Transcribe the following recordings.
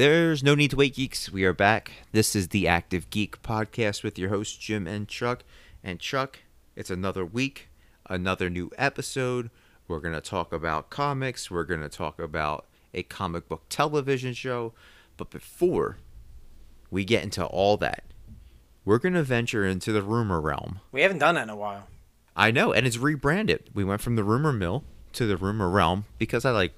Wait for it. There's no need to wait, geeks. We are back. This is the Active Geek podcast with your hosts, Jim and Chuck. And Chuck, it's another week, another new episode. We're going to talk about comics. We're going to talk about a comic book television show. But before we get into all that, we're going to venture into the rumor realm. We haven't done that in a while. I know, and it's rebranded. We went from the rumor mill to the rumor realm because I like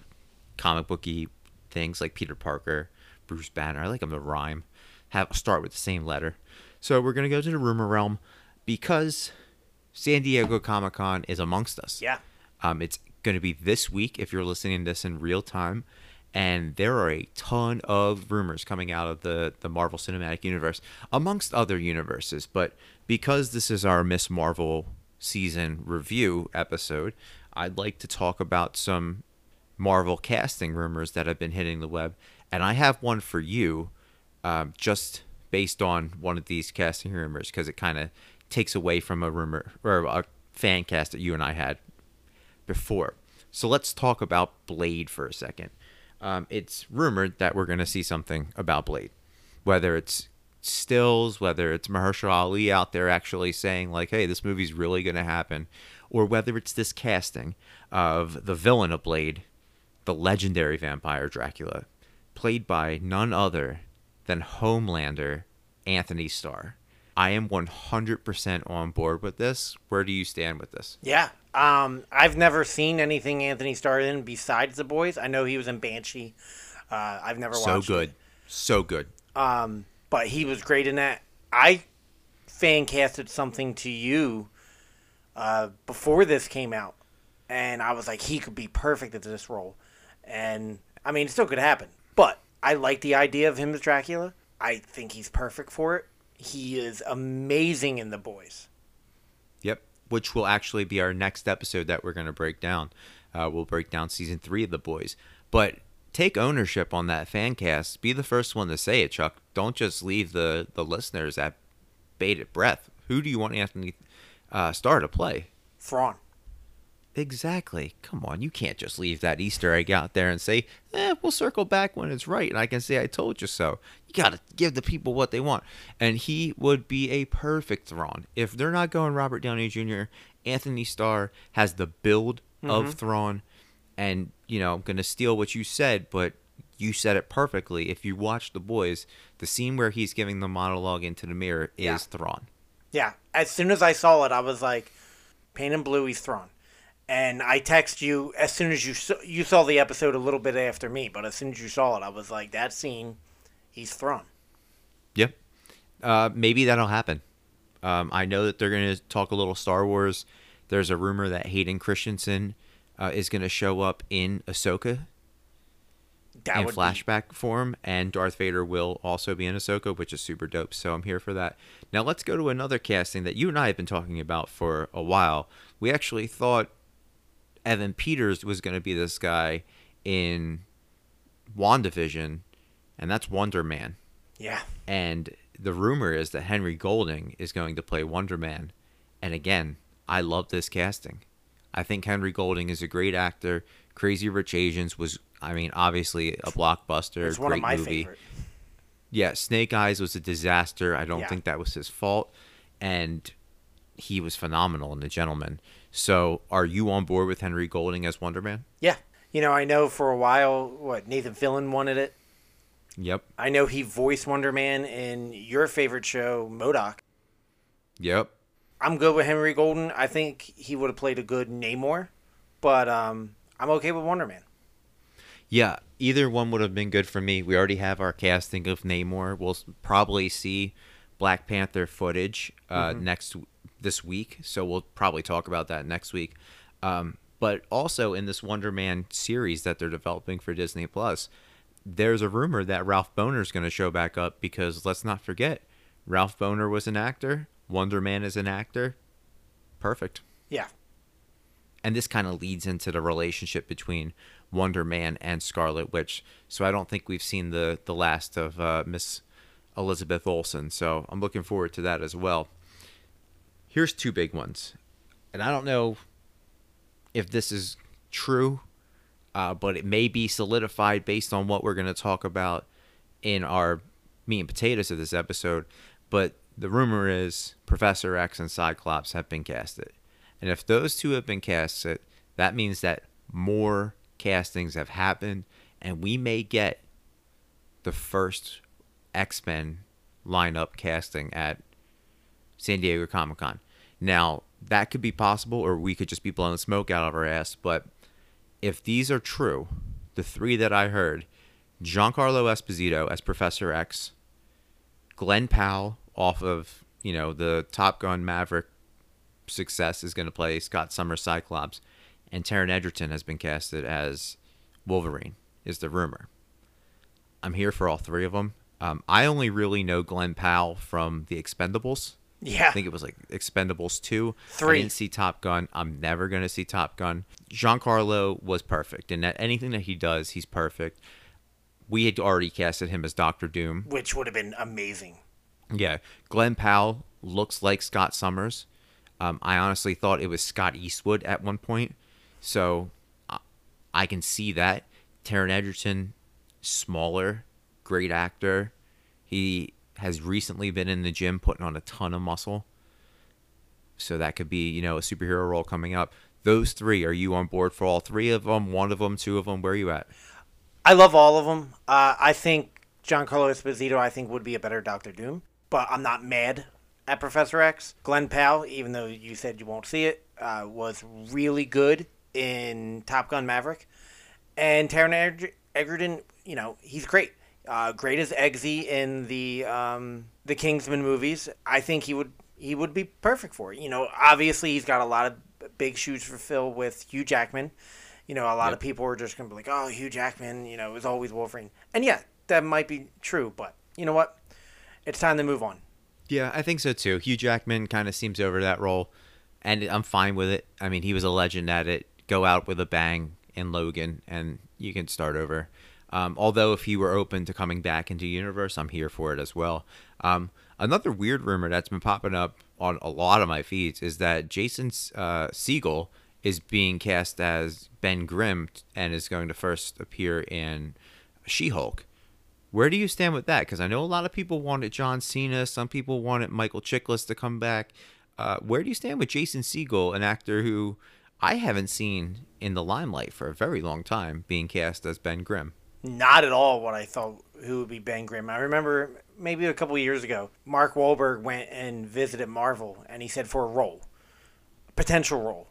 comic booky things like Peter Parker, Bruce Banner. I like them to rhyme, have start with the same letter. So we're gonna go to the rumor realm because San Diego Comic Con is amongst us. Yeah. Um, it's gonna be this week if you're listening to this in real time, and there are a ton of rumors coming out of the the Marvel Cinematic Universe, amongst other universes. But because this is our Miss Marvel season review episode, I'd like to talk about some Marvel casting rumors that have been hitting the web, and I have one for you, um, just based on one of these casting rumors because it kind of takes away from a rumor or a fan cast that you and I had before. So let's talk about Blade for a second. Um, it's rumored that we're going to see something about Blade, whether it's stills, whether it's Mahershala Ali out there actually saying like, "Hey, this movie's really going to happen," or whether it's this casting of the villain of Blade, the legendary vampire Dracula, played by none other than Homelander Anthony Starr. I am 100% on board with this. Where do you stand with this? Yeah. Um, I've never seen anything Anthony Starr in besides The Boys. I know he was in Banshee. Uh, I've never watched So good. it. So good. Um, but he was great in that. I fan casted something to you uh, before this came out, and I was like, he could be perfect at this role. And I mean, it still could happen, but I like the idea of him as Dracula. I think he's perfect for it. He is amazing in The Boys. Yep. Which will actually be our next episode that we're going to break down. Uh, we'll break down season three of The Boys. But take ownership on that fan cast. Be the first one to say it, Chuck. Don't just leave the, the listeners at bated breath. Who do you want Anthony uh, Starr to play? Thrawn. Exactly. Come on, you can't just leave that Easter egg out there and say, "Eh, we'll circle back when it's right," and I can say, "I told you so." You gotta give the people what they want, and he would be a perfect Thrawn. If they're not going Robert Downey Jr., Anthony Starr has the build of Thrawn, and you know, I'm gonna steal what you said, but you said it perfectly. If you watch The Boys, the scene where he's giving the monologue into the mirror is Yeah. Thrawn. Yeah. As soon as I saw it, I was like, "Pain and blue, he's Thrawn." And I text you as soon as you saw, you saw the episode a little bit after me, but as soon as you saw it, I was like, "That scene, he's Thrawn. Yep. Uh, maybe that'll happen. Um, I know that they're going to talk a little Star Wars. There's a rumor that Hayden Christensen uh, is going to show up in Ahsoka That in would be- flashback form, and Darth Vader will also be in Ahsoka, which is super dope. So I'm here for that. Now let's go to another casting that you and I have been talking about for a while. We actually thought Evan Peters was going to be this guy in WandaVision, and that's Wonder Man. yeah. And the rumor is that Henry Golding is going to play Wonder Man. And again, I love this casting. I think Henry Golding is a great actor. Crazy Rich Asians was, I mean, obviously a blockbuster, It's one great of my movie. favorite. Yeah, Snake Eyes was a disaster. I don't Yeah. think that was his fault. And he was phenomenal in The Gentleman. So, are you on board with Henry Golding as Wonder Man? Yeah. You know, I know for a while what Nathan Fillion wanted it. Yep. I know he voiced Wonder Man in your favorite show, MODOK. Yep. I'm good with Henry Golding. I think he would have played a good Namor, but um, I'm okay with Wonder Man. Yeah, either one would have been good for me. We already have our casting of Namor. We'll probably see Black Panther footage uh, next this week, so we'll probably talk about that next week. Um, but also in this Wonder Man series that they're developing for Disney Plus, there's a rumor that Ralph Bohner is going to show back up because let's not forget, Ralph Bohner was an actor. Wonder Man is an actor. Perfect Yeah. and this kind of leads into the relationship between Wonder Man and Scarlet Witch. So I don't think we've seen the the last of uh, Miss Elizabeth Olsen. So I'm looking forward to that as well. Here's two big ones, and I don't know if this is true. uh, but it may be solidified based on what we're going to talk about in our meat and potatoes of this episode. But the rumor is Professor X and Cyclops have been casted. And if those two have been casted, that means that more castings have happened, and we may get the first X Men lineup casting at San Diego Comic Con. Now, that could be possible, or we could just be blowing smoke out of our ass. But if these are true, the three that I heard Giancarlo Esposito as Professor X, Glen Powell off of, you know, the Top Gun Maverick success is going to play Scott Summers Cyclops, and Taron Egerton has been casted as Wolverine, is the rumor. I'm here for all three of them. Um, I only really know Glen Powell from The Expendables. Yeah. I think it was like Expendables 2. Three. I didn't see Top Gun. I'm never going to see Top Gun. Giancarlo was perfect. And that anything that he does, he's perfect. We had already casted him as Doctor Doom. Which would have been amazing. Yeah. Glen Powell looks like Scott Summers. Um, I honestly thought it was Scott Eastwood at one point. So uh, I can see that. Taron Egerton, smaller, great actor. He has recently been in the gym putting on a ton of muscle. So that could be, you know, a superhero role coming up. Those three, are you on board for all three of them? One of them, two of them? Where are you at? I love all of them. Uh, I think Giancarlo Esposito, I think, would be a better Doctor Doom. But I'm not mad at Professor X. Glen Powell, even though you said you won't see it, uh, was really good in Top Gun Maverick. And Taron Eg- Egerton, you know, he's great. Uh, great as Eggsy in the um, the Kingsman movies. I think he would he would be perfect for it. You know, obviously he's got a lot of big shoes to fill with Hugh Jackman. You know, a lot Yep. of people are just gonna be like, "Oh, Hugh Jackman," you know, is always Wolverine. And yeah, that might be true, but you know what? It's time to move on. Yeah, I think so too. Hugh Jackman kind of seems over that role, and I'm fine with it. I mean, he was a legend at it. Go out with a bang in Logan, and you can start over. Um, although, if he were open to coming back into universe, I'm here for it as well. Um, another weird rumor that's been popping up on a lot of my feeds is that Jason uh, Segel is being cast as Ben Grimm and is going to first appear in She-Hulk. Where do you stand with that? Because I know a lot of people wanted John Cena. Some people wanted Michael Chiklis to come back. Uh, where do you stand with Jason Segel, an actor who I haven't seen in the limelight for a very long time, being cast as Ben Grimm? Not at all what I thought who would be Ben Grimm. I remember maybe a couple of years ago, Mark Wahlberg went and visited Marvel, and he said for a role, potential role,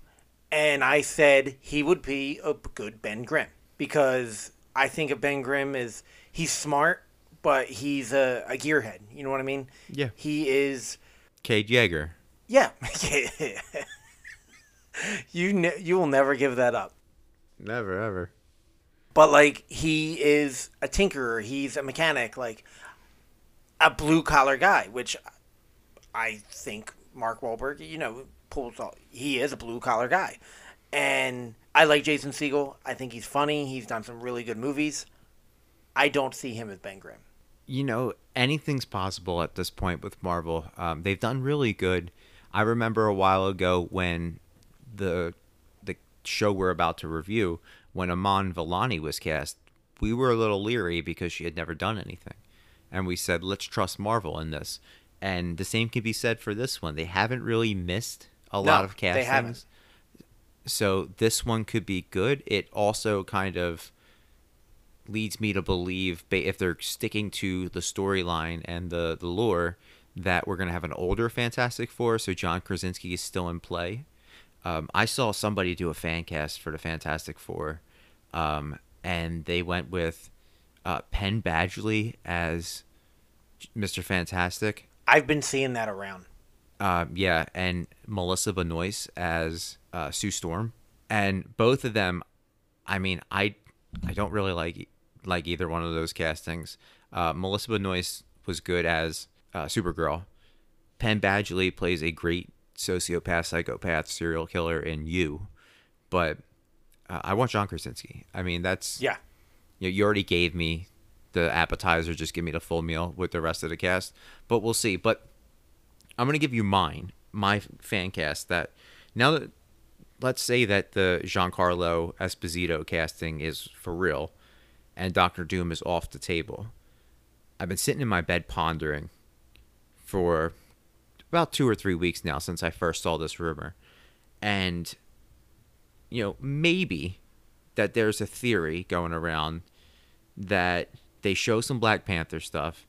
and I said he would be a good Ben Grimm because I think of Ben Grimm is he's smart, but he's a, a gearhead. You know what I mean? Yeah. He is. Cade Yeager. Yeah. you ne- you will never give that up. Never, ever. But like he is a tinkerer he's a mechanic like a blue collar guy which i think mark Wahlberg, you know pulls all he is a blue collar guy and i like jason Segel. i think he's funny he's done some really good movies i don't see him as ben grimm you know, anything's possible at this point with Marvel. Um, they've done really good. I remember a while ago when the the show we're about to review, when Iman Vellani was cast, we were a little leery because she had never done anything, and we said, let's trust Marvel in this. And the same can be said for this one. They haven't really missed a lot of they castings. haven't. So this one could be good. It also kind of leads me to believe if they're sticking to the storyline and the, the lore that we're going to have an older Fantastic Four, so John Krasinski is still in play. Um, I saw somebody do a fan cast for the Fantastic Four, um, and they went with uh, Penn Badgley as Mr. Fantastic. i've been seeing that around Uh, yeah, and Melissa Benoist as uh, Sue Storm, and both of them. I mean, I I don't really like like either one of those castings. Uh, Melissa Benoist was good as uh, Supergirl. Penn Badgley plays a great sociopath, psychopath, serial killer in You, but uh, I want John Krasinski. I mean, that's yeah you, you already gave me the appetizer. Just give me the full meal with the rest of the cast. But we'll see. But I'm gonna give you mine, my fan cast. That now that let's say that the Giancarlo Esposito casting is for real and Doctor Doom is off the table. I've been sitting in my bed pondering for about two or three weeks now since I first saw this rumor. And, you know, maybe that there's a theory going around that they show some Black Panther stuff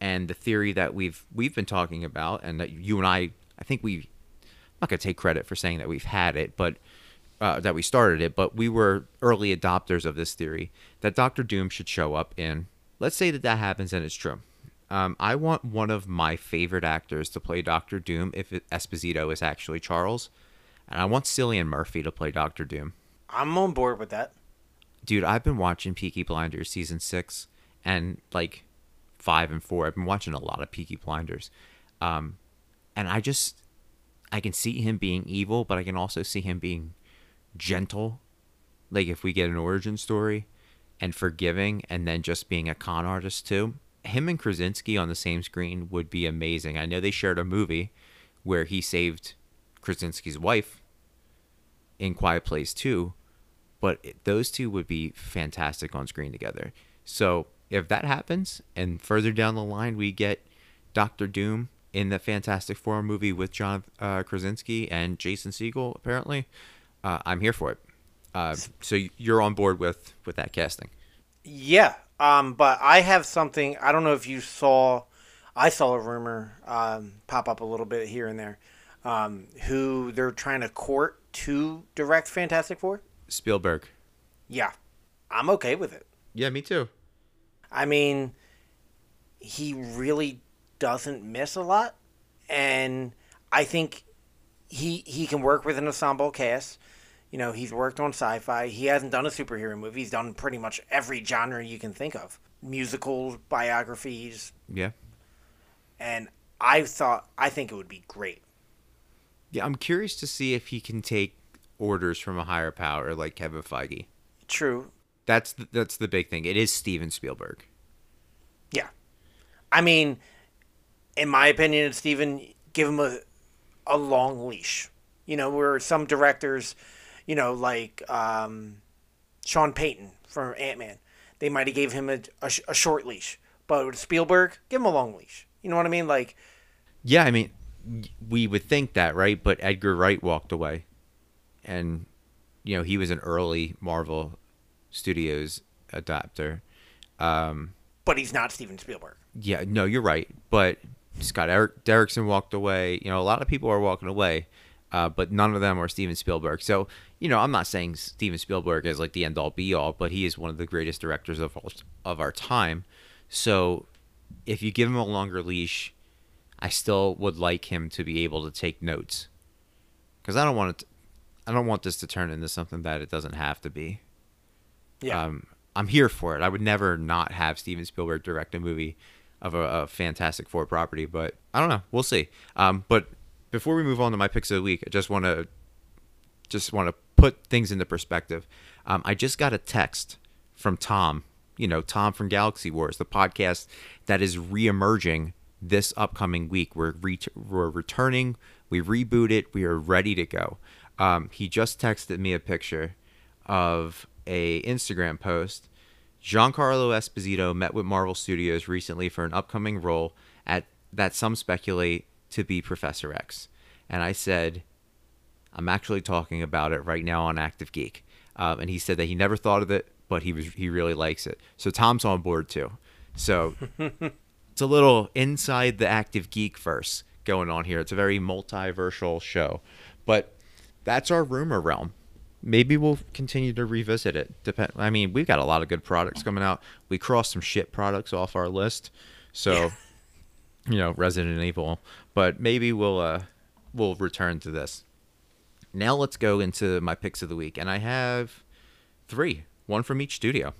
and the theory that we've we've been talking about and that you and I I think we I'm not gonna take credit for saying that we've had it, but uh, that we started it, but we were early adopters of this theory that Doctor Doom should show up in. Let's say that that happens and it's true. Um, I want one of my favorite actors to play Doctor Doom if Esposito is actually Charles, and I want Cillian Murphy to play Doctor Doom. I'm on board with that. Dude, I've been watching Peaky Blinders season six and like five and four. I've been watching a lot of Peaky Blinders, um, and I just I can see him being evil, but I can also see him being gentle. Like if we get an origin story, and forgiving, and then just being a con artist too. Him and Krasinski on the same screen would be amazing. I know they shared a movie where he saved Krasinski's wife in Quiet Place 2, but it, those two would be fantastic on screen together. So if that happens, and further down the line we get Doctor Doom in the Fantastic Four movie with John uh, Krasinski and Jason Segel, apparently, uh, I'm here for it. Uh, so you're on board with with that casting? Yeah, um, but I have something. I don't know if you saw. I saw a rumor um, pop up a little bit here and there. Um, who they're trying to court to direct Fantastic Four? Spielberg. Yeah, I'm okay with it. Yeah, me too. I mean, he really doesn't miss a lot, and I think he he can work with an ensemble cast. You know, he's worked on sci-fi. He hasn't done a superhero movie. He's done pretty much every genre you can think of: musicals, biographies. Yeah. And I thought, I think it would be great. Yeah, I'm curious to see if he can take orders from a higher power like Kevin Feige. True. That's the, that's the big thing. It is Steven Spielberg. Yeah. I mean, in my opinion, Steven, give him a a long leash. You know, where some directors, you know, like um, Sean Payton from Ant Man, they might have gave him a, a, a, short leash, but with Spielberg, give him a long leash. You know what I mean? Like, yeah, I mean, we would think that, right? But Edgar Wright walked away, and you know he was an early Marvel Studios adapter. Um, but he's not Steven Spielberg. Yeah, no, you're right. But Scott Eric Derrickson walked away. You know, a lot of people are walking away uh, but none of them are Steven Spielberg. So, you know, I'm not saying Steven Spielberg is like the end all be all, but he is one of the greatest directors of all, of our time. So, if you give him a longer leash, I still would like him to be able to take notes, because I don't want it. To, I don't want this to turn into something that it doesn't have to be. Yeah. Um, I'm here for it. I would never not have Steven Spielberg direct a movie of a, a Fantastic Four property, but I don't know. We'll see. Um, but before we move on to my picks of the week, I just want to just want to put things into perspective. Um, I just got a text from Tom, you know, Tom from Galaxy Wars, the podcast that is reemerging this upcoming week. We're re- we're returning. We reboot it. We are ready to go. Um, he just texted me a picture of a Instagram post. Giancarlo Esposito met with Marvel Studios recently for an upcoming role at that some speculate to be Professor X. And I said, I'm actually talking about it right now on Active Geek. Um, and he said that he never thought of it, but he was he really likes it. So Tom's on board too. So it's a little inside the Active Geek verse going on here. It's a very multiversal show, but that's our rumor realm. Maybe we'll continue to revisit it. Depend. I mean, we've got a lot of good products coming out. We crossed some shit products off our list, so you know, Resident Evil. But maybe we'll uh, we'll return to this. Now let's go into my picks of the week, and I have three, one from each studio.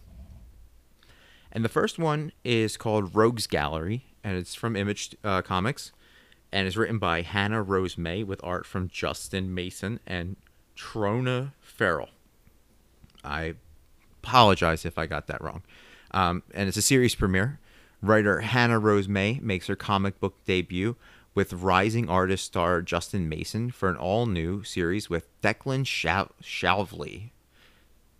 And the first one is called Rogues Gallery, and it's from Image uh, Comics, and is written by Hannah Rose May with art from Justin Mason and Triona Farrell. I apologize if I got that wrong. Um, and it's a series premiere. Writer Hannah Rose May makes her comic book debut with rising artist star Justin Mason for an all new series with Declan Shalvey.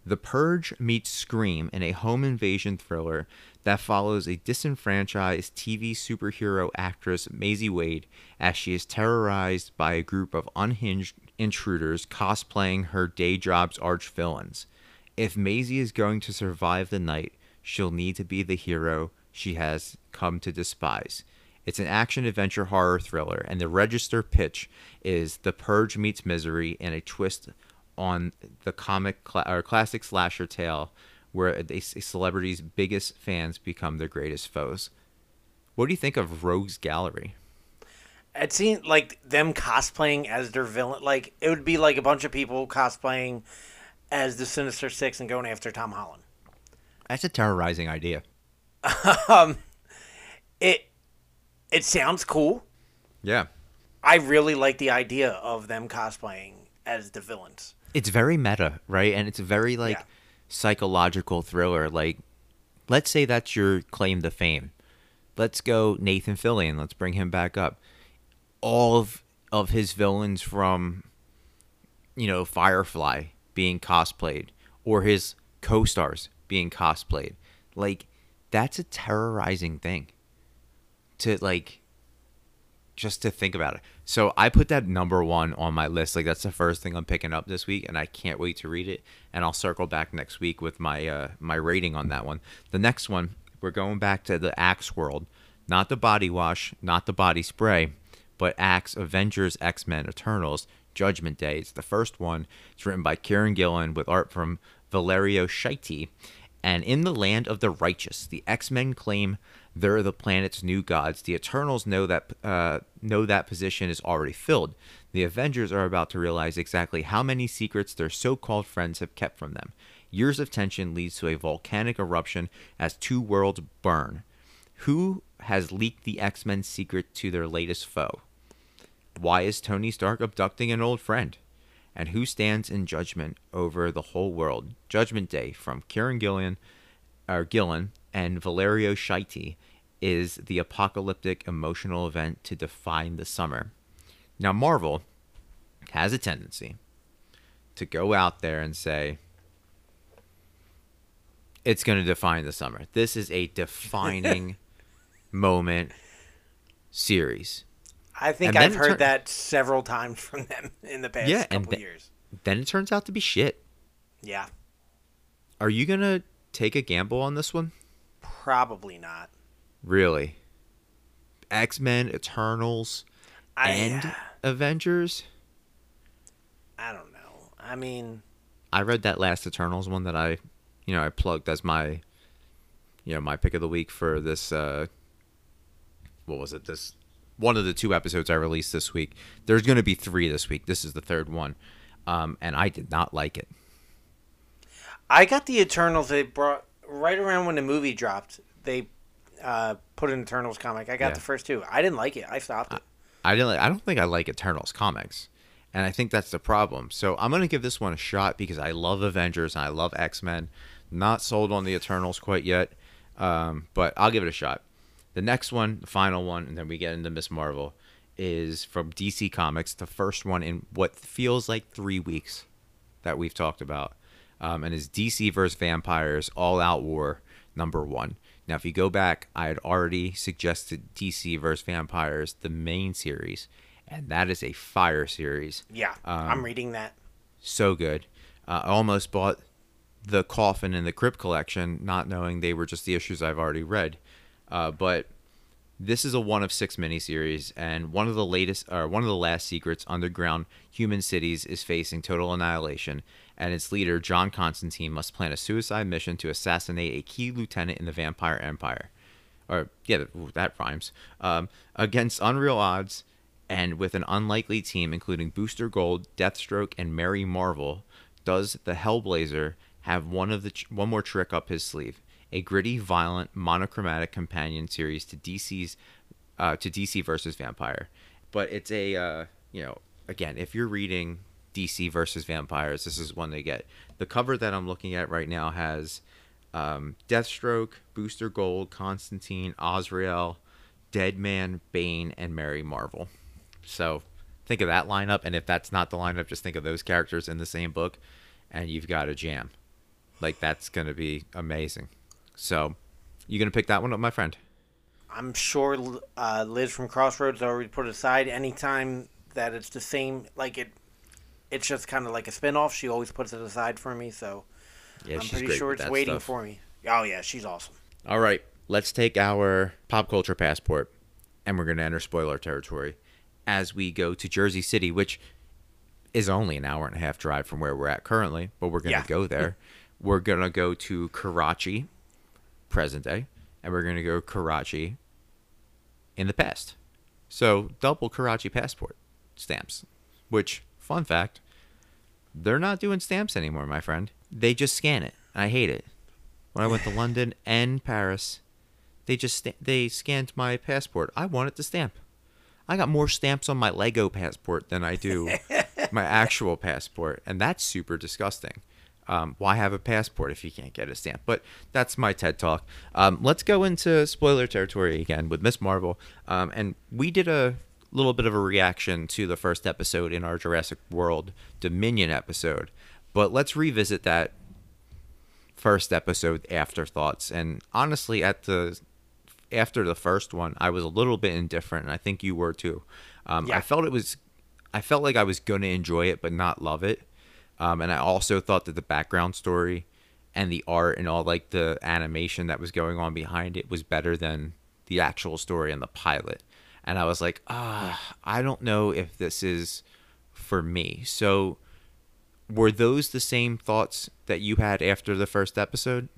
The Purge meets Scream in a home invasion thriller that follows a disenfranchised TV superhero actress Maisie Wade as she is terrorized by a group of unhinged intruders cosplaying her day job's arch villains. If Maisie is going to survive the night, she'll need to be the hero she has come to despise. It's an action adventure horror thriller, and the register pitch is The Purge meets Misery and a twist on the comic cl- or classic slasher tale where a, a celebrity's biggest fans become their greatest foes. What do you think of Rogues Gallery? It seemed like them cosplaying as their villain. Like it would be like a bunch of people cosplaying as the Sinister Six and going after Tom Holland. That's a terrorizing idea. um, it it sounds cool. Yeah, I really like the idea of them cosplaying as the villains. it's very meta, right? And it's very like Yeah. psychological thriller. Like, let's say that's your claim to fame. Let's go Nathan Fillion. Let's bring him back up. All of of his villains from, you know, Firefly being cosplayed, or his co-stars being cosplayed. Like, that's a terrorizing thing. To like just to think about it. So I put that number one on my list. Like that's the first thing I'm picking up this week, and I can't wait to read it. And I'll circle back next week with my uh, my rating on that one. The next one, we're going back to the Axe world, not the body wash, not the body spray, but Axe Avengers X Men Eternals Judgment Day. It's the first one. It's written by Kieran Gillen with art from Valerio Schiti. And in the land of the righteous, the X Men claim they're the planet's new gods. The Eternals know that uh, know that position is already filled. The Avengers are about to realize exactly how many secrets their so-called friends have kept from them. Years of tension leads to a volcanic eruption as two worlds burn. Who has leaked the X Men's secret to their latest foe? Why is Tony Stark abducting an old friend? And who stands in judgment over the whole world? Judgment Day from Kieran Gillian, or Gillen and Valerio Schiti is the apocalyptic emotional event to define the summer. Now, Marvel has a tendency to go out there and say, it's going to define the summer. This is a defining moment series. I think I've heard turn- that several times from them in the past Yeah, couple th- years. Then it turns out to be shit. Yeah, Are you going to take a gamble on this one? probably not. Really? X Men, Eternals, I, and Avengers? I don't know. I mean, I read that last Eternals one that I, you know, I plugged as my, you know, my pick of the week for this. uh What was it? This one of the two episodes I released this week. There's going to be three this week. This is the third one, um, and I did not like it. I got the Eternals. They brought right around when the movie dropped. They uh, put an Eternals comic. I got Yeah. the first two. I didn't like it. I stopped it. I didn't. Like, I don't think I like Eternals comics, and I think that's the problem. So I'm gonna give this one a shot because I love Avengers and I love X Men. Not sold on the Eternals quite yet, um, but I'll give it a shot. The next one, the final one, and then we get into Miss Marvel, is from DC Comics. The first one in what feels like three weeks that we've talked about, um, and is DC vs. Vampires All Out War number one. Now, if you go back, I had already suggested DC vs. Vampires, the main series, and that is a fire series. Yeah, Um, I'm reading that. So good. Uh, I almost bought the Coffin and the Crypt collection, not knowing they were just the issues I've already read. Uh, but this is a one of six miniseries, and one of the latest, or one of the last secrets, underground human cities is facing total annihilation, and its leader, John Constantine, must plan a suicide mission to assassinate a key lieutenant in the Vampire Empire. Or yeah, that rhymes. Um, against unreal odds, and with an unlikely team including Booster Gold, Deathstroke, and Mary Marvel, does the Hellblazer have one of the one more trick up his sleeve? A gritty, violent, monochromatic companion series to DC's uh, to DC versus Vampire, but it's a uh, you know again if you're reading DC versus Vampires, this is one they get. The cover that I'm looking at right now has um, Deathstroke, Booster Gold, Constantine, Azrael, Deadman, Bane, and Mary Marvel. So think of that lineup, and if that's not the lineup, just think of those characters in the same book, and you've got a jam. Like that's gonna be amazing. So you gonna pick that one up, my friend? I'm sure uh, Liz from Crossroads already put it aside. Anytime that it's the same, like it, it's just kind of like a spinoff. She always puts it aside for me, so Yeah, I'm she's pretty sure it's waiting stuff. for me. Oh yeah, she's awesome. All right, let's take our pop culture passport and we're going to enter spoiler territory as we go to Jersey City, which is only an hour and a half drive from where we're at currently, but we're going to Yeah. go there. we're going to go to Karachi, present day, and we're going to go Karachi in the past. So, double Karachi passport stamps, which, fun fact, they're not doing stamps anymore, my friend. They just scan it. I hate it. When I went to London and Paris, they just sta- they scanned my passport. I wanted to stamp. I got more stamps on my Lego passport than I do my actual passport, and that's super disgusting. Um, why have a passport if you can't get a stamp? But that's my TED talk. Um, let's go into spoiler territory again with Miss Marvel, um, and we did a little bit of a reaction to the first episode in our Jurassic World Dominion episode, but let's revisit that first episode afterthoughts. And honestly, at the after the first one, I was a little bit indifferent, and I think you were too. Um, Yeah. I felt it was, I felt like I was gonna enjoy it, but not love it. Um, and I also thought that the background story and the art and all like the animation that was going on behind it was better than the actual story in the pilot. And I was like, ah, I don't know if this is for me. So, were those the same thoughts that you had after the first episode?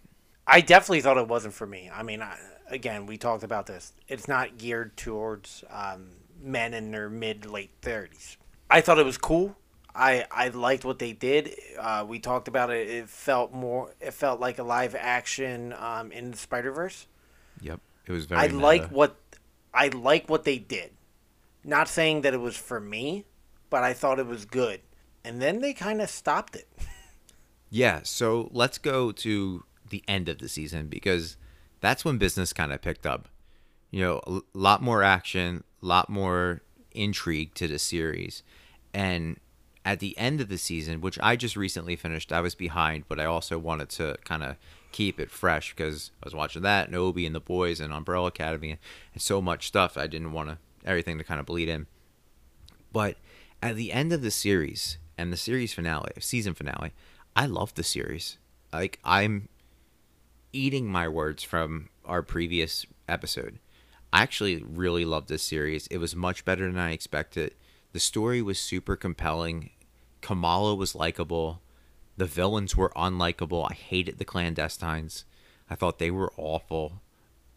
I definitely thought it wasn't for me. I mean, I, again, we talked about this. It's not geared towards um, men in their mid late thirties. I thought it was cool. I I liked what they did. Uh, we talked about it. It felt more. It felt like a live action um, in the Spider Verse. Yep, it was very. I like what I like what they did. Not saying that it was for me, but I thought it was good. And then they kind of stopped it. Yeah, so let's go to the end of the season because that's when business kind of picked up. You know, a lot more action, a lot more intrigue to the series. And at the end of the season, which I just recently finished, I was behind, but I also wanted to kind of keep it fresh because I was watching that, and Obi and the boys, and Umbrella Academy, and so much stuff. I didn't want to everything to kind of bleed in. But at the end of the series and the series finale, season finale, I love the series. Like I'm eating my words from our previous episode. I actually really loved this series. It was much better than I expected. The story was super compelling. Kamala was likable. The villains were unlikable. I hated the clandestines. I thought they were awful.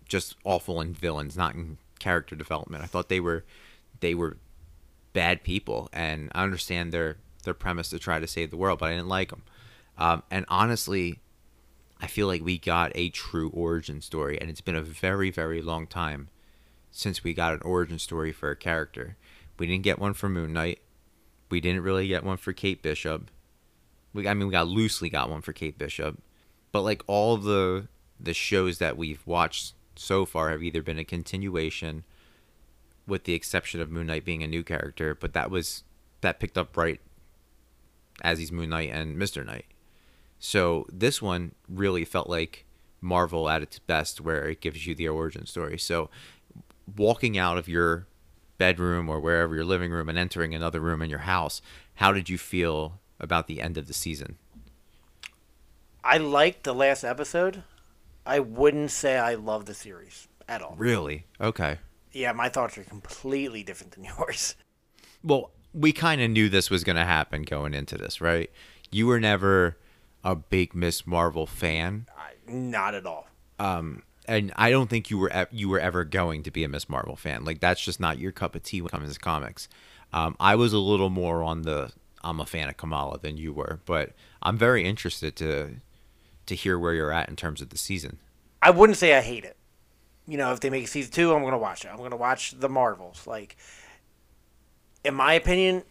Just awful in villains, not in character development. I thought they were they were bad people, and I understand their their premise to try to save the world, but I didn't like them. Um, and honestly, I feel like we got a true origin story, and it's been a very very long time since we got an origin story for a character. We didn't get one for Moon Knight. We didn't really get one for Kate Bishop. We, I mean, we got loosely got one for Kate Bishop, but like all the the shows that we've watched so far have either been a continuation, with the exception of Moon Knight being a new character, but that was that picked up right as he's Moon Knight and Mister Knight. So this one really felt like Marvel at its best, where it gives you the origin story. So walking out of your bedroom or wherever your living room and entering another room in your house, how did you feel about the end of the season? I liked the last episode. I wouldn't say I love the series at all. Really? Okay. Yeah, my thoughts are completely different than yours. Well, we kind of knew this was going to happen going into this, right? You were never a big Miss Marvel fan, I, not at all. um, and I don't think you were you were ever going to be a Miss Marvel fan. Like that's just not your cup of tea when it comes to comics. Um, I was a little more on the I'm a fan of Kamala than you were, but I'm very interested to to hear where you're at in terms of the season. I wouldn't say I hate it. You know, if they make a season two, I'm gonna watch it. I'm gonna watch the Marvels. Like, in my opinion,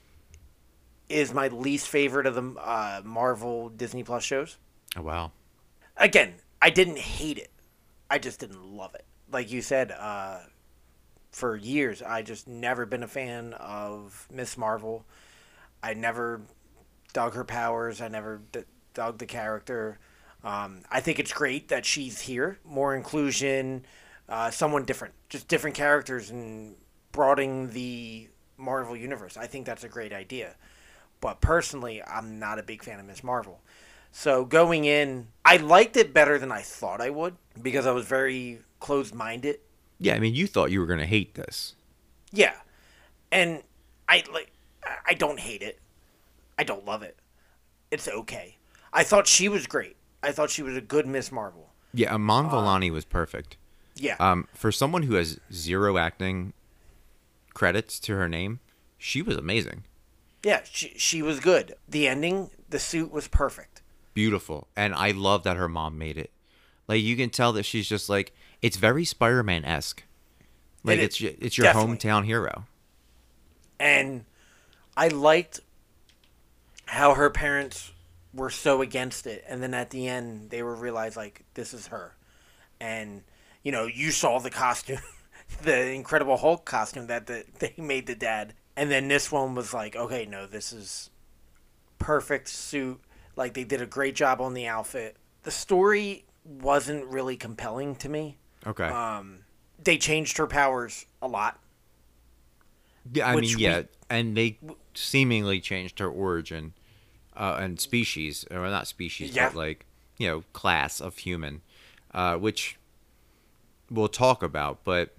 is my least favorite of the uh, Marvel Disney Plus shows. Oh wow. Again, I didn't hate it. I just didn't love it. Like you said, uh, for years. I just never been a fan of Miss Marvel. I never dug her powers. I never d- dug the character. Um, I think it's great that she's here. More inclusion, uh, someone different, just different characters, and broadening the Marvel universe. I think that's a great idea. But personally, I'm not a big fan of Miss Marvel. So going in, I liked it better than I thought I would because I was very closed minded. Yeah, I mean, you thought you were gonna hate this. Yeah, and I like. I don't hate it. I don't love it. It's okay. I thought she was great. I thought she was a good Miss Marvel. Yeah, Iman Vellani was perfect. Yeah. Um, for someone who has zero acting credits to her name, she was amazing, yeah, she she was good. The ending, the suit was perfect. Beautiful, and I love that her mom made it. Like you can tell that she's just like it's very Spider-Man esque. Like It it's it's your definitely. hometown hero. And I liked how her parents were so against it and then at the end they were realized like this is her. And you know, you saw the costume, the Incredible Hulk costume that the, they made the dad. And then this one was like, okay, no, this is perfect suit. Like they did a great job on the outfit. The story wasn't really compelling to me. Okay. Um, they changed her powers a lot. yeah, I mean, we- yeah, and they seemingly changed her origin uh, and species, or not species, Yeah. but like you know, class of human, uh, which we'll talk about. But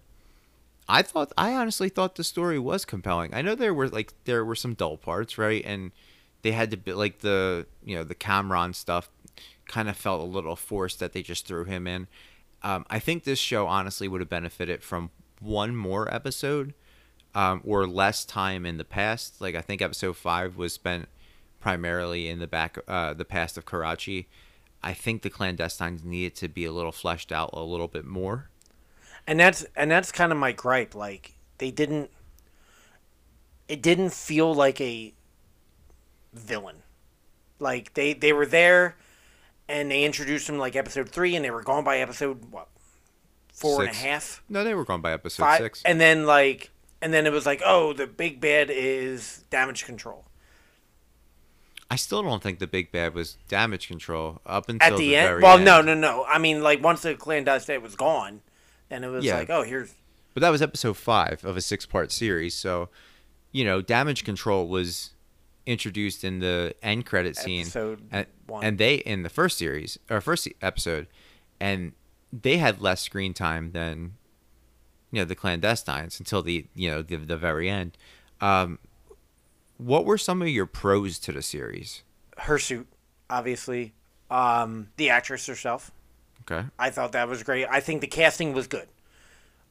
I thought, I honestly thought the story was compelling. I know there were like there were some dull parts, right? And they had to be like the you know the Cameron stuff kind of felt a little forced that they just threw him in. Um, I think this show honestly would have benefited from one more episode um, or less time in the past. Like I think episode five was spent primarily in the back, uh, the past of Karachi. I think the clandestines needed to be a little fleshed out a little bit more. and that's and that's kind of my gripe like they didn't it didn't feel like a villain like they they were there and they introduced him like episode three and they were gone by episode what four and a half No, they were gone by episode five six. and then like and then it was like oh the big bad is damage control I still don't think the big bad was damage control up until at the, the end well end. no no no i mean like once the clandestine was gone then it was Yeah. like oh here's But that was episode five of a six part series. So, you know, damage control was introduced in the end credit scene. Episode and, one. and they, in the first series, or first episode, and they had less screen time than, you know, the clandestines until the, you know, the, the very end. Um, what were some of your pros to the series? her suit, obviously. Um, the actress herself. Okay. I thought that was great. I think the casting was good.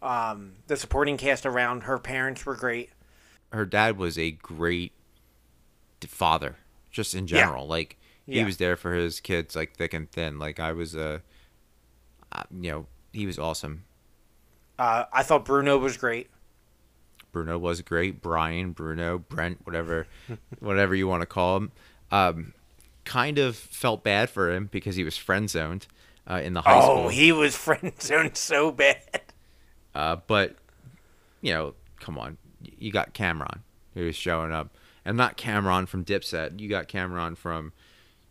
Um, the supporting cast around her parents were great. her dad was a great father just in Yeah. general like he Yeah. was there for his kids like thick and thin like i was uh, uh you know he was awesome Uh, I thought Bruno was great. bruno was great brian bruno brent whatever whatever you want to call him um kind of felt bad for him because he was friend zoned uh, in the high oh, school he was friend zoned so bad. Uh, but you know, come on, you got Cameron who's showing up, and not Cameron from Dipset. You got Cameron from,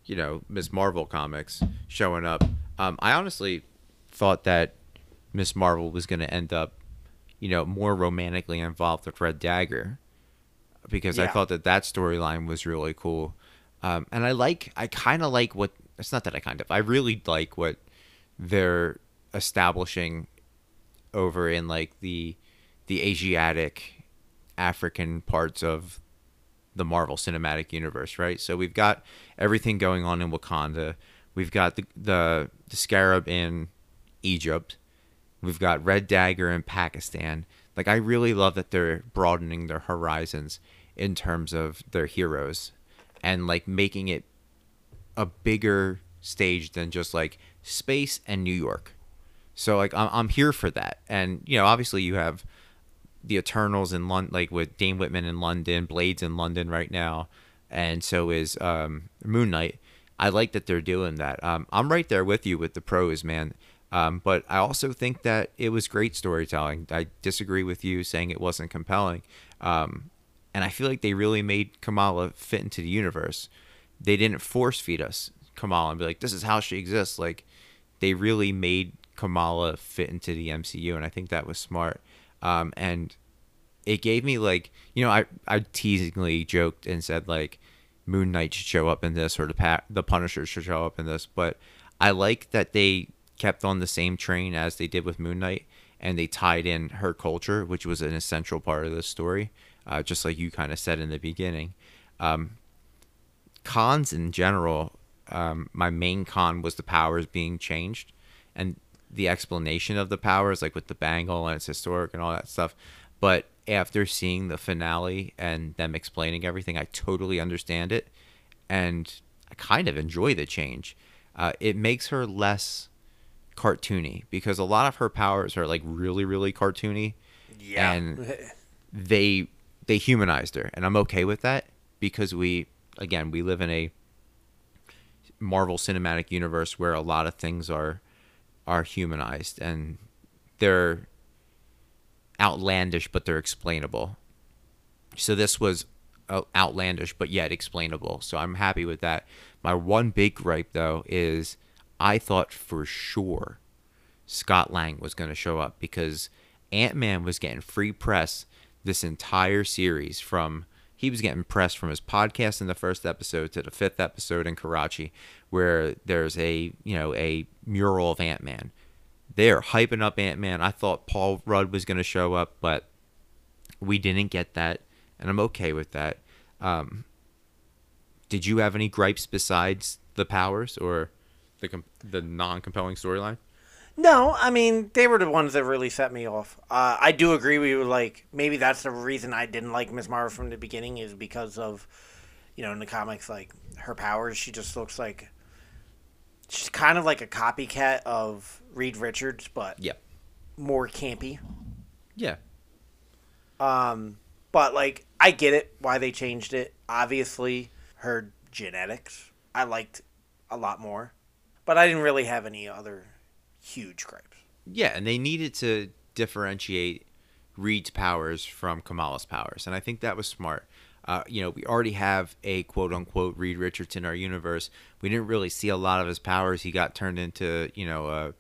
you know, Miss Marvel comics showing up. Um, I honestly thought that Miss Marvel was going to end up, you know, more romantically involved with Red Dagger, because I thought that that storyline was really cool. Um, and I like, I kind of like what. It's not that I kind of. I really like what they're establishing over in like the the Asiatic African parts of the Marvel Cinematic Universe, right? So we've got everything going on in Wakanda. We've got the the, the Scarab in Egypt. We've got Red Dagger in Pakistan. Like I really love that they're broadening their horizons in terms of their heroes and like making it a bigger stage than just like space and New York. So like I'm I'm here for that. And you know, obviously you have the Eternals in London, like with Dane Whitman in London, Blades in London right now, and so is um, Moon Knight. I like that they're doing that. Um, I'm right there with you with the pros, man. Um, but I also think that it was great storytelling. I disagree with you saying it wasn't compelling. Um, and I feel like they really made Kamala fit into the universe. They didn't force feed us Kamala and be like, this is how she exists. Like, they really made Kamala fit into the MCU, and I think that was smart. Um, and it gave me like, you know, I I teasingly joked and said like, Moon Knight should show up in this, or the pa- the Punisher should show up in this. But I like that they kept on the same train as they did with Moon Knight, and they tied in her culture, which was an essential part of the story, uh, just like you kind of said in the beginning. Um, cons in general, um, my main con was the powers being changed, and the explanation of the powers, like with the bangle and it's historic and all that stuff. But after seeing the finale and them explaining everything, I totally understand it, and I kind of enjoy the change. Uh, it makes her less cartoony because a lot of her powers are like really, really cartoony. Yeah. And they they humanized her, and I'm okay with that because we again we live in a Marvel Cinematic Universe where a lot of things are are humanized and they're outlandish but they're explainable. So this was uh, outlandish but yet explainable. So I'm happy with that. My one big gripe though is I thought for sure Scott Lang was going to show up because Ant-Man was getting free press this entire series from he was getting pressed from his podcast in the first episode to the fifth episode in Karachi, where there's a you know a mural of Ant Man. They are hyping up Ant Man. I thought Paul Rudd was going to show up, but we didn't get that, and I'm okay with that. Um, did you have any gripes besides the powers or the the non compelling storyline? No, I mean they were the ones that really set me off. Uh, I do agree with you. Like maybe that's the reason I didn't like Miss Marvel from the beginning is because of, you know, in the comics, like her powers. She just looks like she's kind of like a copycat of Reed Richards, but Yeah. more campy. Yeah. Um, but like I get it why they changed it. Obviously, her genetics I liked a lot more, but I didn't really have any other huge gripes. Yeah, and they needed to differentiate Reed's powers from Kamala's powers, and I think that was smart. Uh, you know, we already have a quote unquote Reed Richards in our universe. We didn't really see a lot of his powers. He got turned into you know a,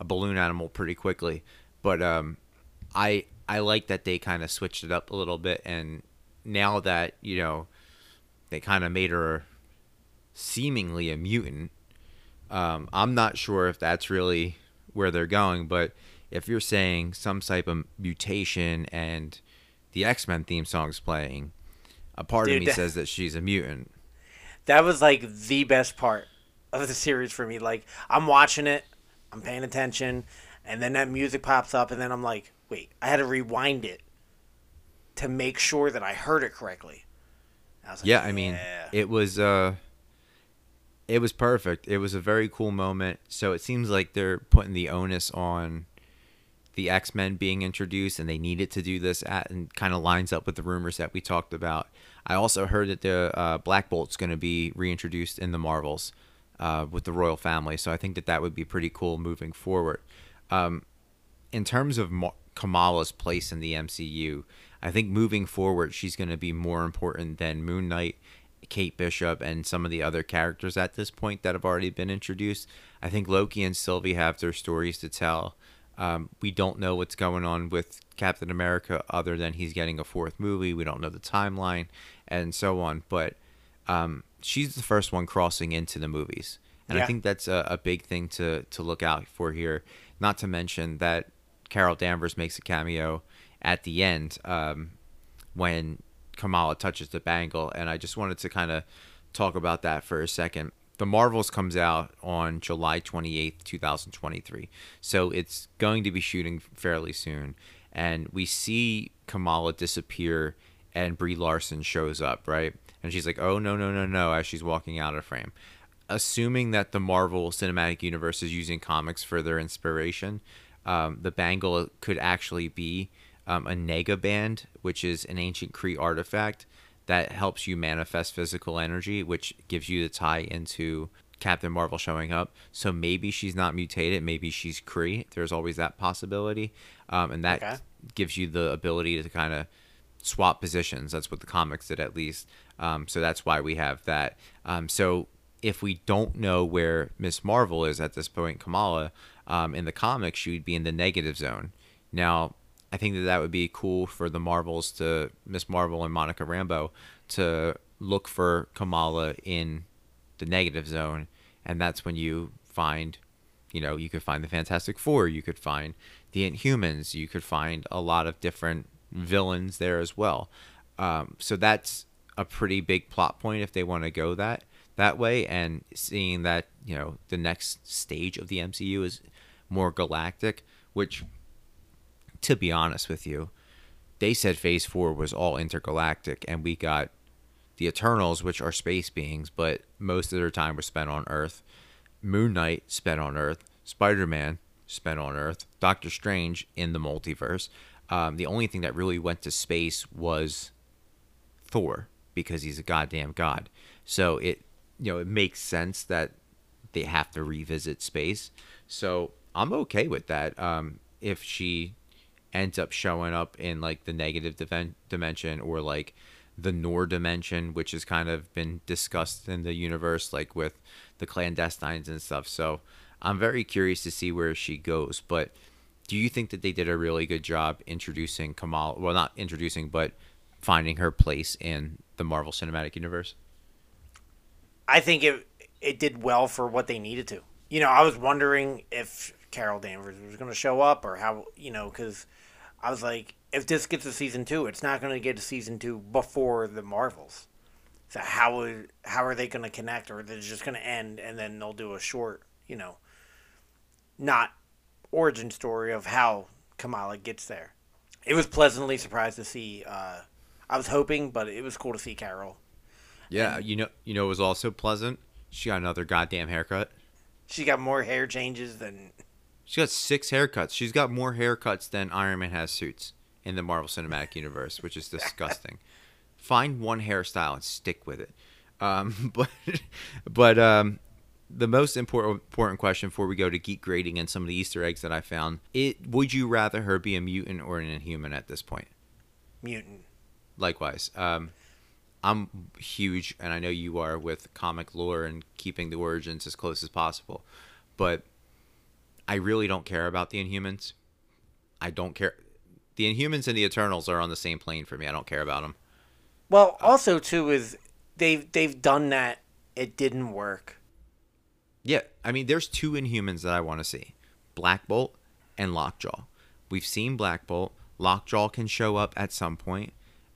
a balloon animal pretty quickly, but um, I I like that they kind of switched it up a little bit, and now that you know they kind of made her seemingly a mutant. Um, I'm not sure if that's really where they're going, but if you're saying some type of mutation and the X Men theme song's playing, a part Dude, of me that- says that she's a mutant. That was like the best part of the series for me. Like I'm watching it, I'm paying attention, and then that music pops up, and then I'm like, wait, I had to rewind it to make sure that I heard it correctly. I like, Yeah, I mean, "Yeah." it was uh, it was perfect. It was a very cool moment. So it seems like they're putting the onus on the X Men being introduced, and they needed to do this at, and kind of lines up with the rumors that we talked about. I also heard that the uh, Black Bolt's going to be reintroduced in the Marvels uh, with the royal family, so I think that that would be pretty cool moving forward. Um, in terms of Mar- Kamala's place in the MCU, I think moving forward, she's going to be more important than Moon Knight, Kate Bishop, and some of the other characters at this point that have already been introduced. I think Loki and Sylvie have their stories to tell. Um, we don't know what's going on with Captain America other than he's getting a fourth movie. We don't know the timeline and so on. But um, she's the first one crossing into the movies. And I think that's a, a big thing to, to look out for here. Not to mention that Carol Danvers makes a cameo at the end um, when Kamala touches the bangle. And I just wanted to kind of talk about that for a second. The Marvels comes out on July 28th, 2023. So it's going to be shooting fairly soon. And we see Kamala disappear and Brie Larson shows up, right? And she's like, oh, no, no, no, no, as she's walking out of frame. Assuming that the Marvel Cinematic Universe is using comics for their inspiration, um, the bangle could actually be um, a nega band, which is an ancient Kree artifact that helps you manifest physical energy, which gives you the tie into Captain Marvel showing up. So maybe she's not mutated. Maybe she's Kree. There's always that possibility, um, and that Okay. gives you the ability to kind of swap positions. That's what the comics did, at least. Um, so that's why we have that. Um, so if we don't know where Miss Marvel is at this point, Kamala, um, in the comics, she would be in the negative zone. Now, I think that that would be cool for the Marvels to Miss Marvel and Monica Rambeau to look for Kamala in the negative zone, and that's when you find, you know, you could find the Fantastic Four, you could find the Inhumans, you could find a lot of different villains there as well. Um, so that's a pretty big plot point if they want to go that that way, and seeing that you know the next stage of the MCU is more galactic, which, to be honest with you, they said Phase Four was all intergalactic, and we got the Eternals, which are space beings, but most of their time was spent on Earth. Moon Knight spent on Earth. Spider Man spent on Earth. Doctor Strange in the multiverse. Um, the only thing that really went to space was Thor because he's a goddamn god. So it you know it makes sense that they have to revisit space. So I'm okay with that. Um, if she ends up showing up in like the negative dimension or like the Noor dimension, which has kind of been discussed in the universe, like with the clandestines and stuff. So I'm very curious to see where she goes. But do you think that they did a really good job introducing Kamal? Well, not introducing, but finding her place in the Marvel Cinematic Universe? I think it it did well for what they needed to. You know, I was wondering if Carol Danvers was going to show up or how, you know, because I was like, if this gets a season two, it's not going to get a season two before the Marvels. So how would how are they going to connect, or they're just going to end and then they'll do a short, you know, not origin story of how Kamala gets there. It was pleasantly surprised to see. Uh, I was hoping, but it was cool to see Carol. Yeah, you know, you know, it was also pleasant. She got another goddamn haircut. She got more hair changes than She got six haircuts. She's got more haircuts than Iron Man has suits in the Marvel Cinematic Universe, which is disgusting. Find one hairstyle and stick with it. Um, but but um, the most important important question before we go to geek grading and some of the Easter eggs that I found: it would you rather her be a mutant or an inhuman at this point? mutant. Likewise, um, I'm huge, and I know you are with comic lore and keeping the origins as close as possible. But I really don't care about the Inhumans. I don't care. The Inhumans and the Eternals are on the same plane for me. I don't care about them. Well, also too is they've they've done that. It didn't work. Yeah, I mean, there's two Inhumans that I want to see: Black Bolt and Lockjaw. We've seen Black Bolt. Lockjaw can show up at some point,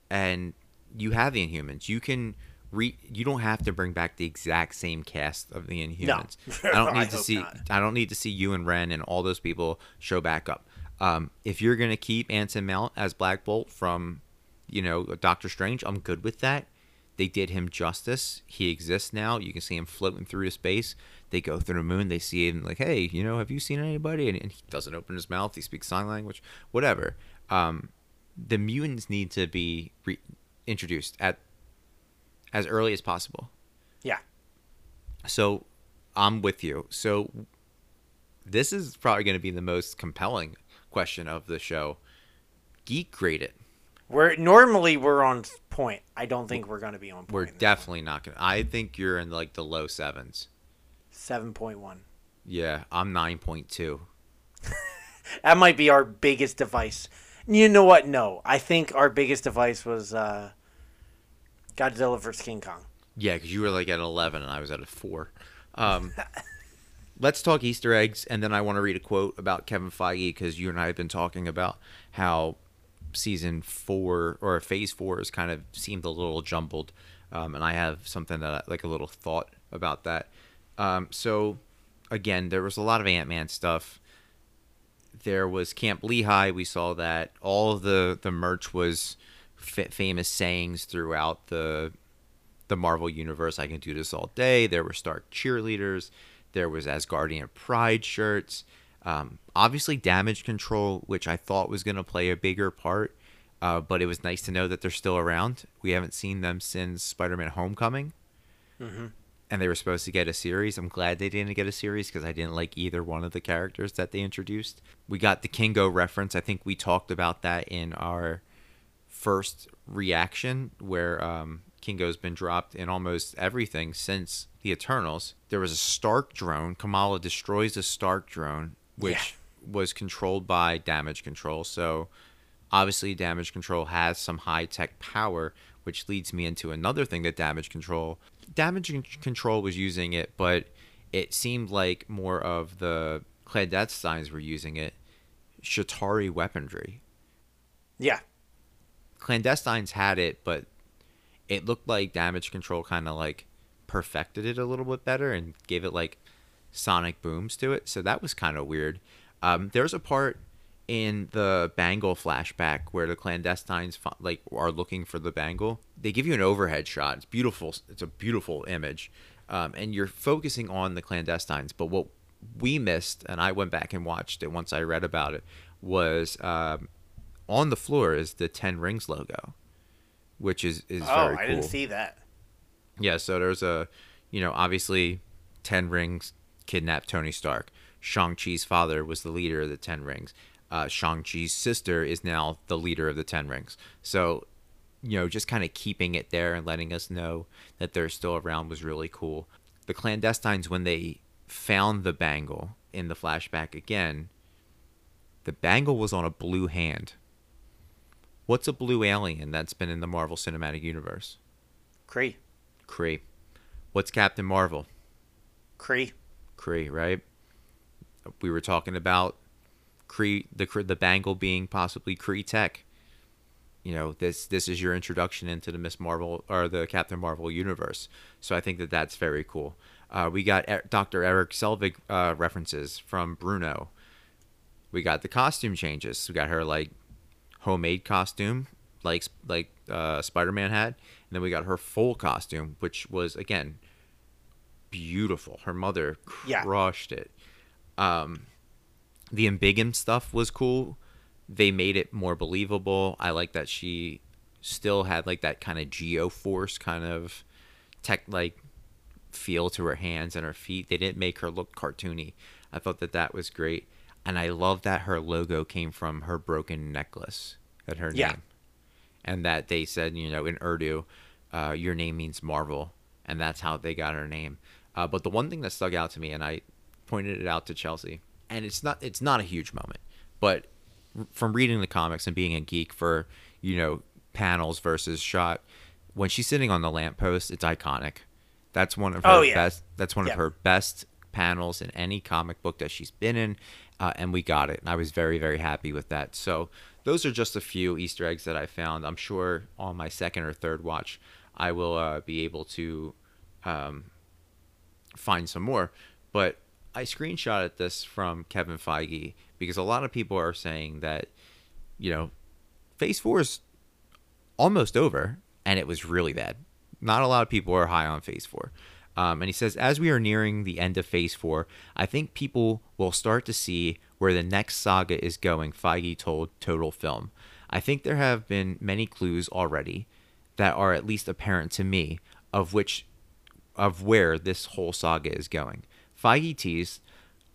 and you have the Inhumans. You can re. You don't have to bring back the exact same cast of the Inhumans. I don't I need to see. not. I don't need to see you and Ren and all those people show back up. Um, if you're gonna keep Anson Mount as Black Bolt from, you know, Doctor Strange, I'm good with that. They did him justice. He exists now. You can see him floating through the space. They go through the moon. They see him like, hey, you know, have you seen anybody? And, and he doesn't open his mouth. He speaks sign language. Whatever. Um, the mutants need to be re- introduced at as early as possible. Yeah. So I'm with you. So this is probably going to be the most compelling question of the show. Geek grade it. We're normally we're on point. I don't think we're going to be on point. We're definitely not going to. I think you're in like the low sevens. seven point one. Yeah, I'm 9.2. That might be our biggest device. You know what? No, I think our biggest device was uh, Godzilla vs King Kong. Yeah, because you were like at 11 and I was at a 4. Um, let's talk Easter eggs, and then I want to read a quote about Kevin Feige because you and I have been talking about how season four or phase four has kind of seemed a little jumbled. Um, and I have something that like a little thought about that. Um, so, again, there was a lot of Ant Man stuff. There was Camp Lehigh. We saw that all of the the merch was famous sayings throughout the the Marvel universe. I can do this all day. There were Stark cheerleaders. There was Asgardian Pride shirts. Um, obviously, Damage Control, which I thought was going to play a bigger part, uh, but it was nice to know that they're still around. We haven't seen them since Spider-Man: Homecoming. and they were supposed to get a series. I'm glad they didn't get a series because I didn't like either one of the characters that they introduced. We got the Kingo reference. I think we talked about that in our first reaction, where um, Kingo's been dropped in almost everything since the Eternals. There was a Stark drone. Kamala destroys a Stark drone, which was controlled by damage control. So obviously, damage control has some high tech power, which leads me into another thing that damage control damage control was using it, but it seemed like more of the clandestines were using it. Chitauri weaponry. Yeah. Clandestines had it, but it looked like damage control kind of like perfected it a little bit better and gave it like sonic booms to it. So that was kind of weird. Um, there's a part in the bangle flashback where the clandestines like are looking for the bangle they give you an overhead shot it's beautiful it's a beautiful image um, and you're focusing on the clandestines but what we missed and i went back and watched it once i read about it was um, on the floor is the 10 rings logo which is is oh, very i cool. didn't see that yeah so there's a you know obviously 10 rings kidnapped tony stark shang-chi's father was the leader of the 10 rings uh, Shang-Chi's sister is now the leader of the Ten Rings. So, you know, just kind of keeping it there and letting us know that they're still around was really cool. The clandestines, when they found the bangle in the flashback again, the bangle was on a blue hand. What's a blue alien that's been in the Marvel Cinematic Universe? Kree. Kree. What's Captain Marvel? Kree. Kree, right? We were talking about Kree the the bangle being possibly Kree tech. You know, this this is your introduction into the Miss Marvel or the Captain Marvel universe. So I think that that's very cool. Uh, we got Dr. Erik Selvig uh, references from Bruno. We got the costume changes. We got her like homemade costume, like like uh, Spider Man had, and then we got her full costume, which was again beautiful. Her mother crushed yeah. it. Um, the Embiggen stuff was cool. They made it more believable. I like that she still had like that kind of geo force kind of tech like feel to her hands and her feet. They didn't make her look cartoony. I thought that that was great, and I love that her logo came from her broken necklace at her yeah. name, and that they said you know in Urdu, uh, your name means Marvel, and that's how they got her name. Uh, but the one thing that stuck out to me, and I pointed it out to Chelsea, and it's not it's not a huge moment, but from reading the comics and being a geek for you know panels versus shot, when she's sitting on the lamppost, it's iconic. That's one of her oh, yeah. best. That's one yeah. of her best panels in any comic book that she's been in, uh, and we got it. And I was very very happy with that. So those are just a few Easter eggs that I found. I'm sure on my second or third watch, I will uh, be able to um, find some more. But I screenshotted this from Kevin Feige because a lot of people are saying that, you know, Phase 4 is almost over and it was really bad. Not a lot of people are high on Phase 4. Um, and he says, as we are nearing the end of Phase 4, I think people will start to see where the next saga is going, Feige told Total Film. I think there have been many clues already that are at least apparent to me of which of where this whole saga is going. Feige teased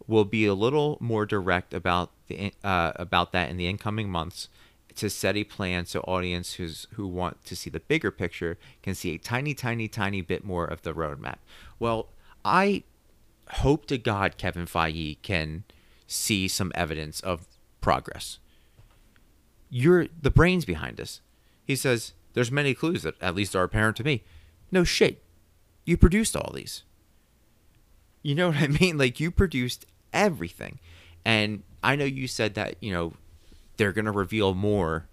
will be a little more direct about the uh, about that in the incoming months to set a plan so audiences who want to see the bigger picture can see a tiny, tiny, tiny bit more of the roadmap. Well, I hope to God Kevin Feige can see some evidence of progress. You're the brains behind this. He says there's many clues that at least are apparent to me. No shit. You produced all these. You know what I mean? Like you produced everything. And I know you said that, you know, they're going to reveal more.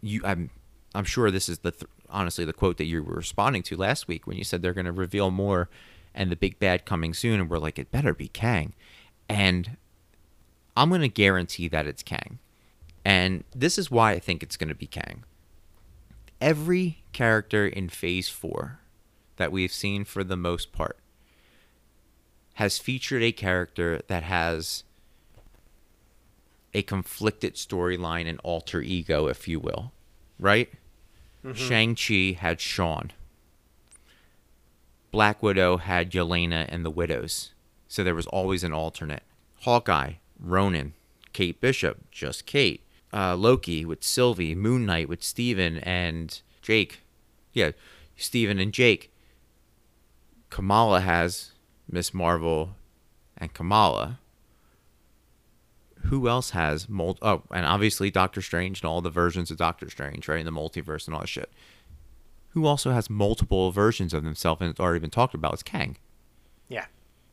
You I'm I'm sure this is the th- honestly the quote that you were responding to last week when you said they're going to reveal more and the big bad coming soon and we're like it better be Kang. And I'm going to guarantee that it's Kang. And this is why I think it's going to be Kang. Every character in Phase 4 that we've seen for the most part has featured a character that has a conflicted storyline and alter ego, if you will, right? Mm-hmm. Shang-Chi had Shaun. Black Widow had Yelena and the Widows, so there was always an alternate. Hawkeye, Ronin, Kate Bishop, just Kate. Uh, Loki with Sylvie, Moon Knight with Steven and Jake. Yeah, Steven and Jake. Kamala has Miss Marvel and Kamala. Who else has mul- Oh, and obviously Doctor Strange and all the versions of Doctor Strange, right? In the multiverse and all that shit. Who also has multiple versions of himself and it's already been talked about is Kang. Yeah.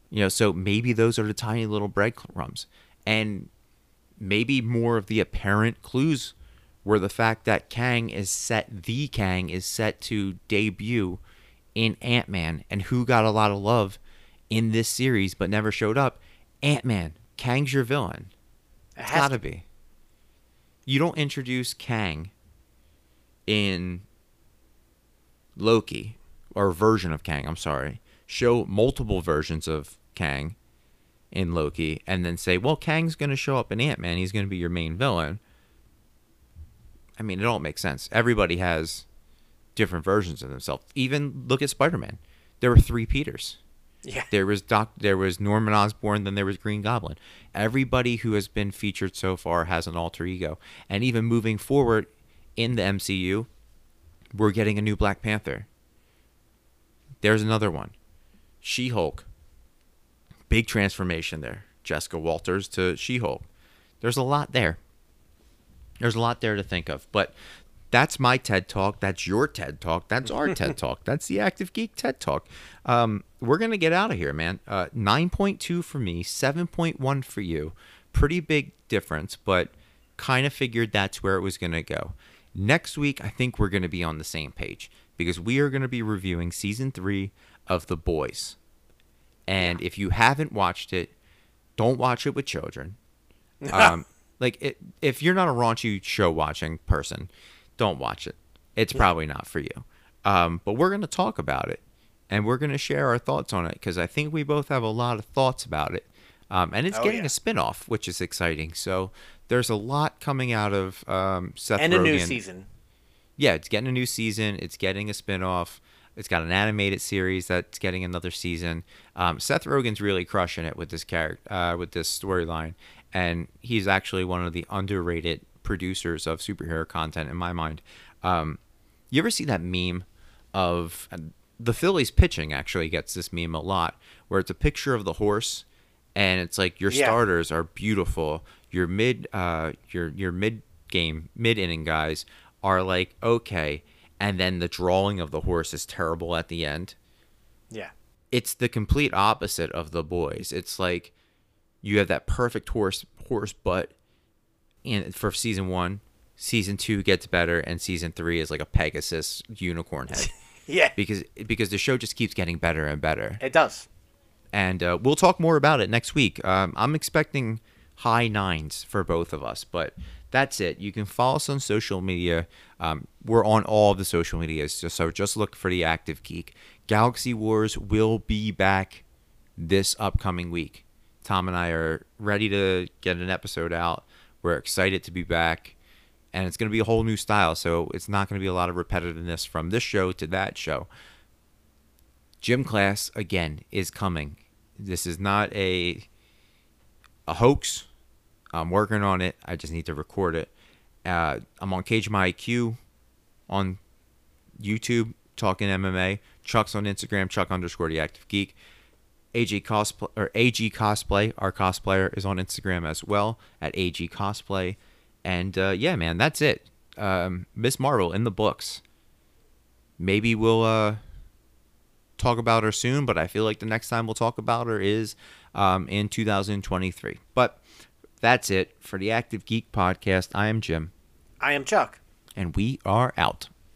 You know, so maybe those are the tiny little breadcrumbs. And maybe more of the apparent clues were the fact that Kang is set, the Kang is set to debut in Ant Man. And who got a lot of love in this series but never showed up? Ant Man. Kang's your villain. It has gotta to be. You don't introduce Kang in Loki, or version of Kang, I'm sorry. Show multiple versions of Kang in Loki, and then say, well, Kang's going to show up in Ant Man. He's going to be your main villain. I mean, it all makes sense. Everybody has different versions of themselves. Even look at Spider Man. There were three Peters. Yeah. There was Doc. There was Norman Osborn. Then there was Green Goblin. Everybody who has been featured so far has an alter ego, and even moving forward in the MCU, we're getting a new Black Panther. There's another one, She Hulk. Big transformation there. Jessica Walters to She Hulk. There's a lot there. There's a lot there to think of, but that's my TED Talk. That's your TED Talk. That's our TED Talk. That's the Active Geek TED Talk. Um, we're gonna get out of here, man. Uh, Nine point two for me, seven point one for you. Pretty big difference, but kind of figured that's where it was gonna go. Next week, I think we're gonna be on the same page because we are gonna be reviewing season three of The Boys. And if you haven't watched it, don't watch it with children. Um, like it, if you're not a raunchy show watching person, don't watch it. It's probably not for you. Um, but we're going to talk about it and we're going to share our thoughts on it because I think we both have a lot of thoughts about it. Um, and it's Oh, getting yeah. a spin off, which is exciting. So there's a lot coming out of um, Seth And a new season. Yeah, it's getting a new season. It's getting a spin-off. It's got an animated series that's getting another season. Um, Seth Rogen's really crushing it with this character, uh, with this storyline, and he's actually one of the underrated producers of superhero content in my mind. Um, you ever see that meme of the Phillies pitching? Actually, gets this meme a lot, where it's a picture of the horse, and it's like your Yeah. starters are beautiful. Your mid, uh, your your mid game, mid inning guys are like okay, and then the drawing of the horse is terrible at the end. Yeah. It's the complete opposite of the boys. It's like you have that perfect horse horse butt in for season one. Season two gets better, and season three is like a Pegasus unicorn head Yeah. because because the show just keeps getting better and better It does. and uh, we'll talk more about it next week. Um, I'm expecting high nines for both of us, but that's it. You can follow us on social media. Um, we're on all of the social medias, so, so just look for the Active Geek. Galaxy Wars will be back this upcoming week. Tom and I are ready to get an episode out. We're excited to be back, and it's going to be a whole new style. So it's not going to be a lot of repetitiveness from this show to that show gym class again is coming. This is not a a hoax. I'm working on it. I just need to record it. Uh, I'm on Cage My IQ on YouTube talking MMA. Chuck's on Instagram. Chuck underscore the Active Geek. AG cosplay or AG cosplay. Our cosplayer is on Instagram as well at AG cosplay. And uh, yeah, man, that's it. Um, Miss Marvel in the books. Maybe we'll uh, talk about her soon, but I feel like the next time we'll talk about her is um, in 2023. But that's it for the Active Geek podcast. I am Jim, I am Chuck. and we are out.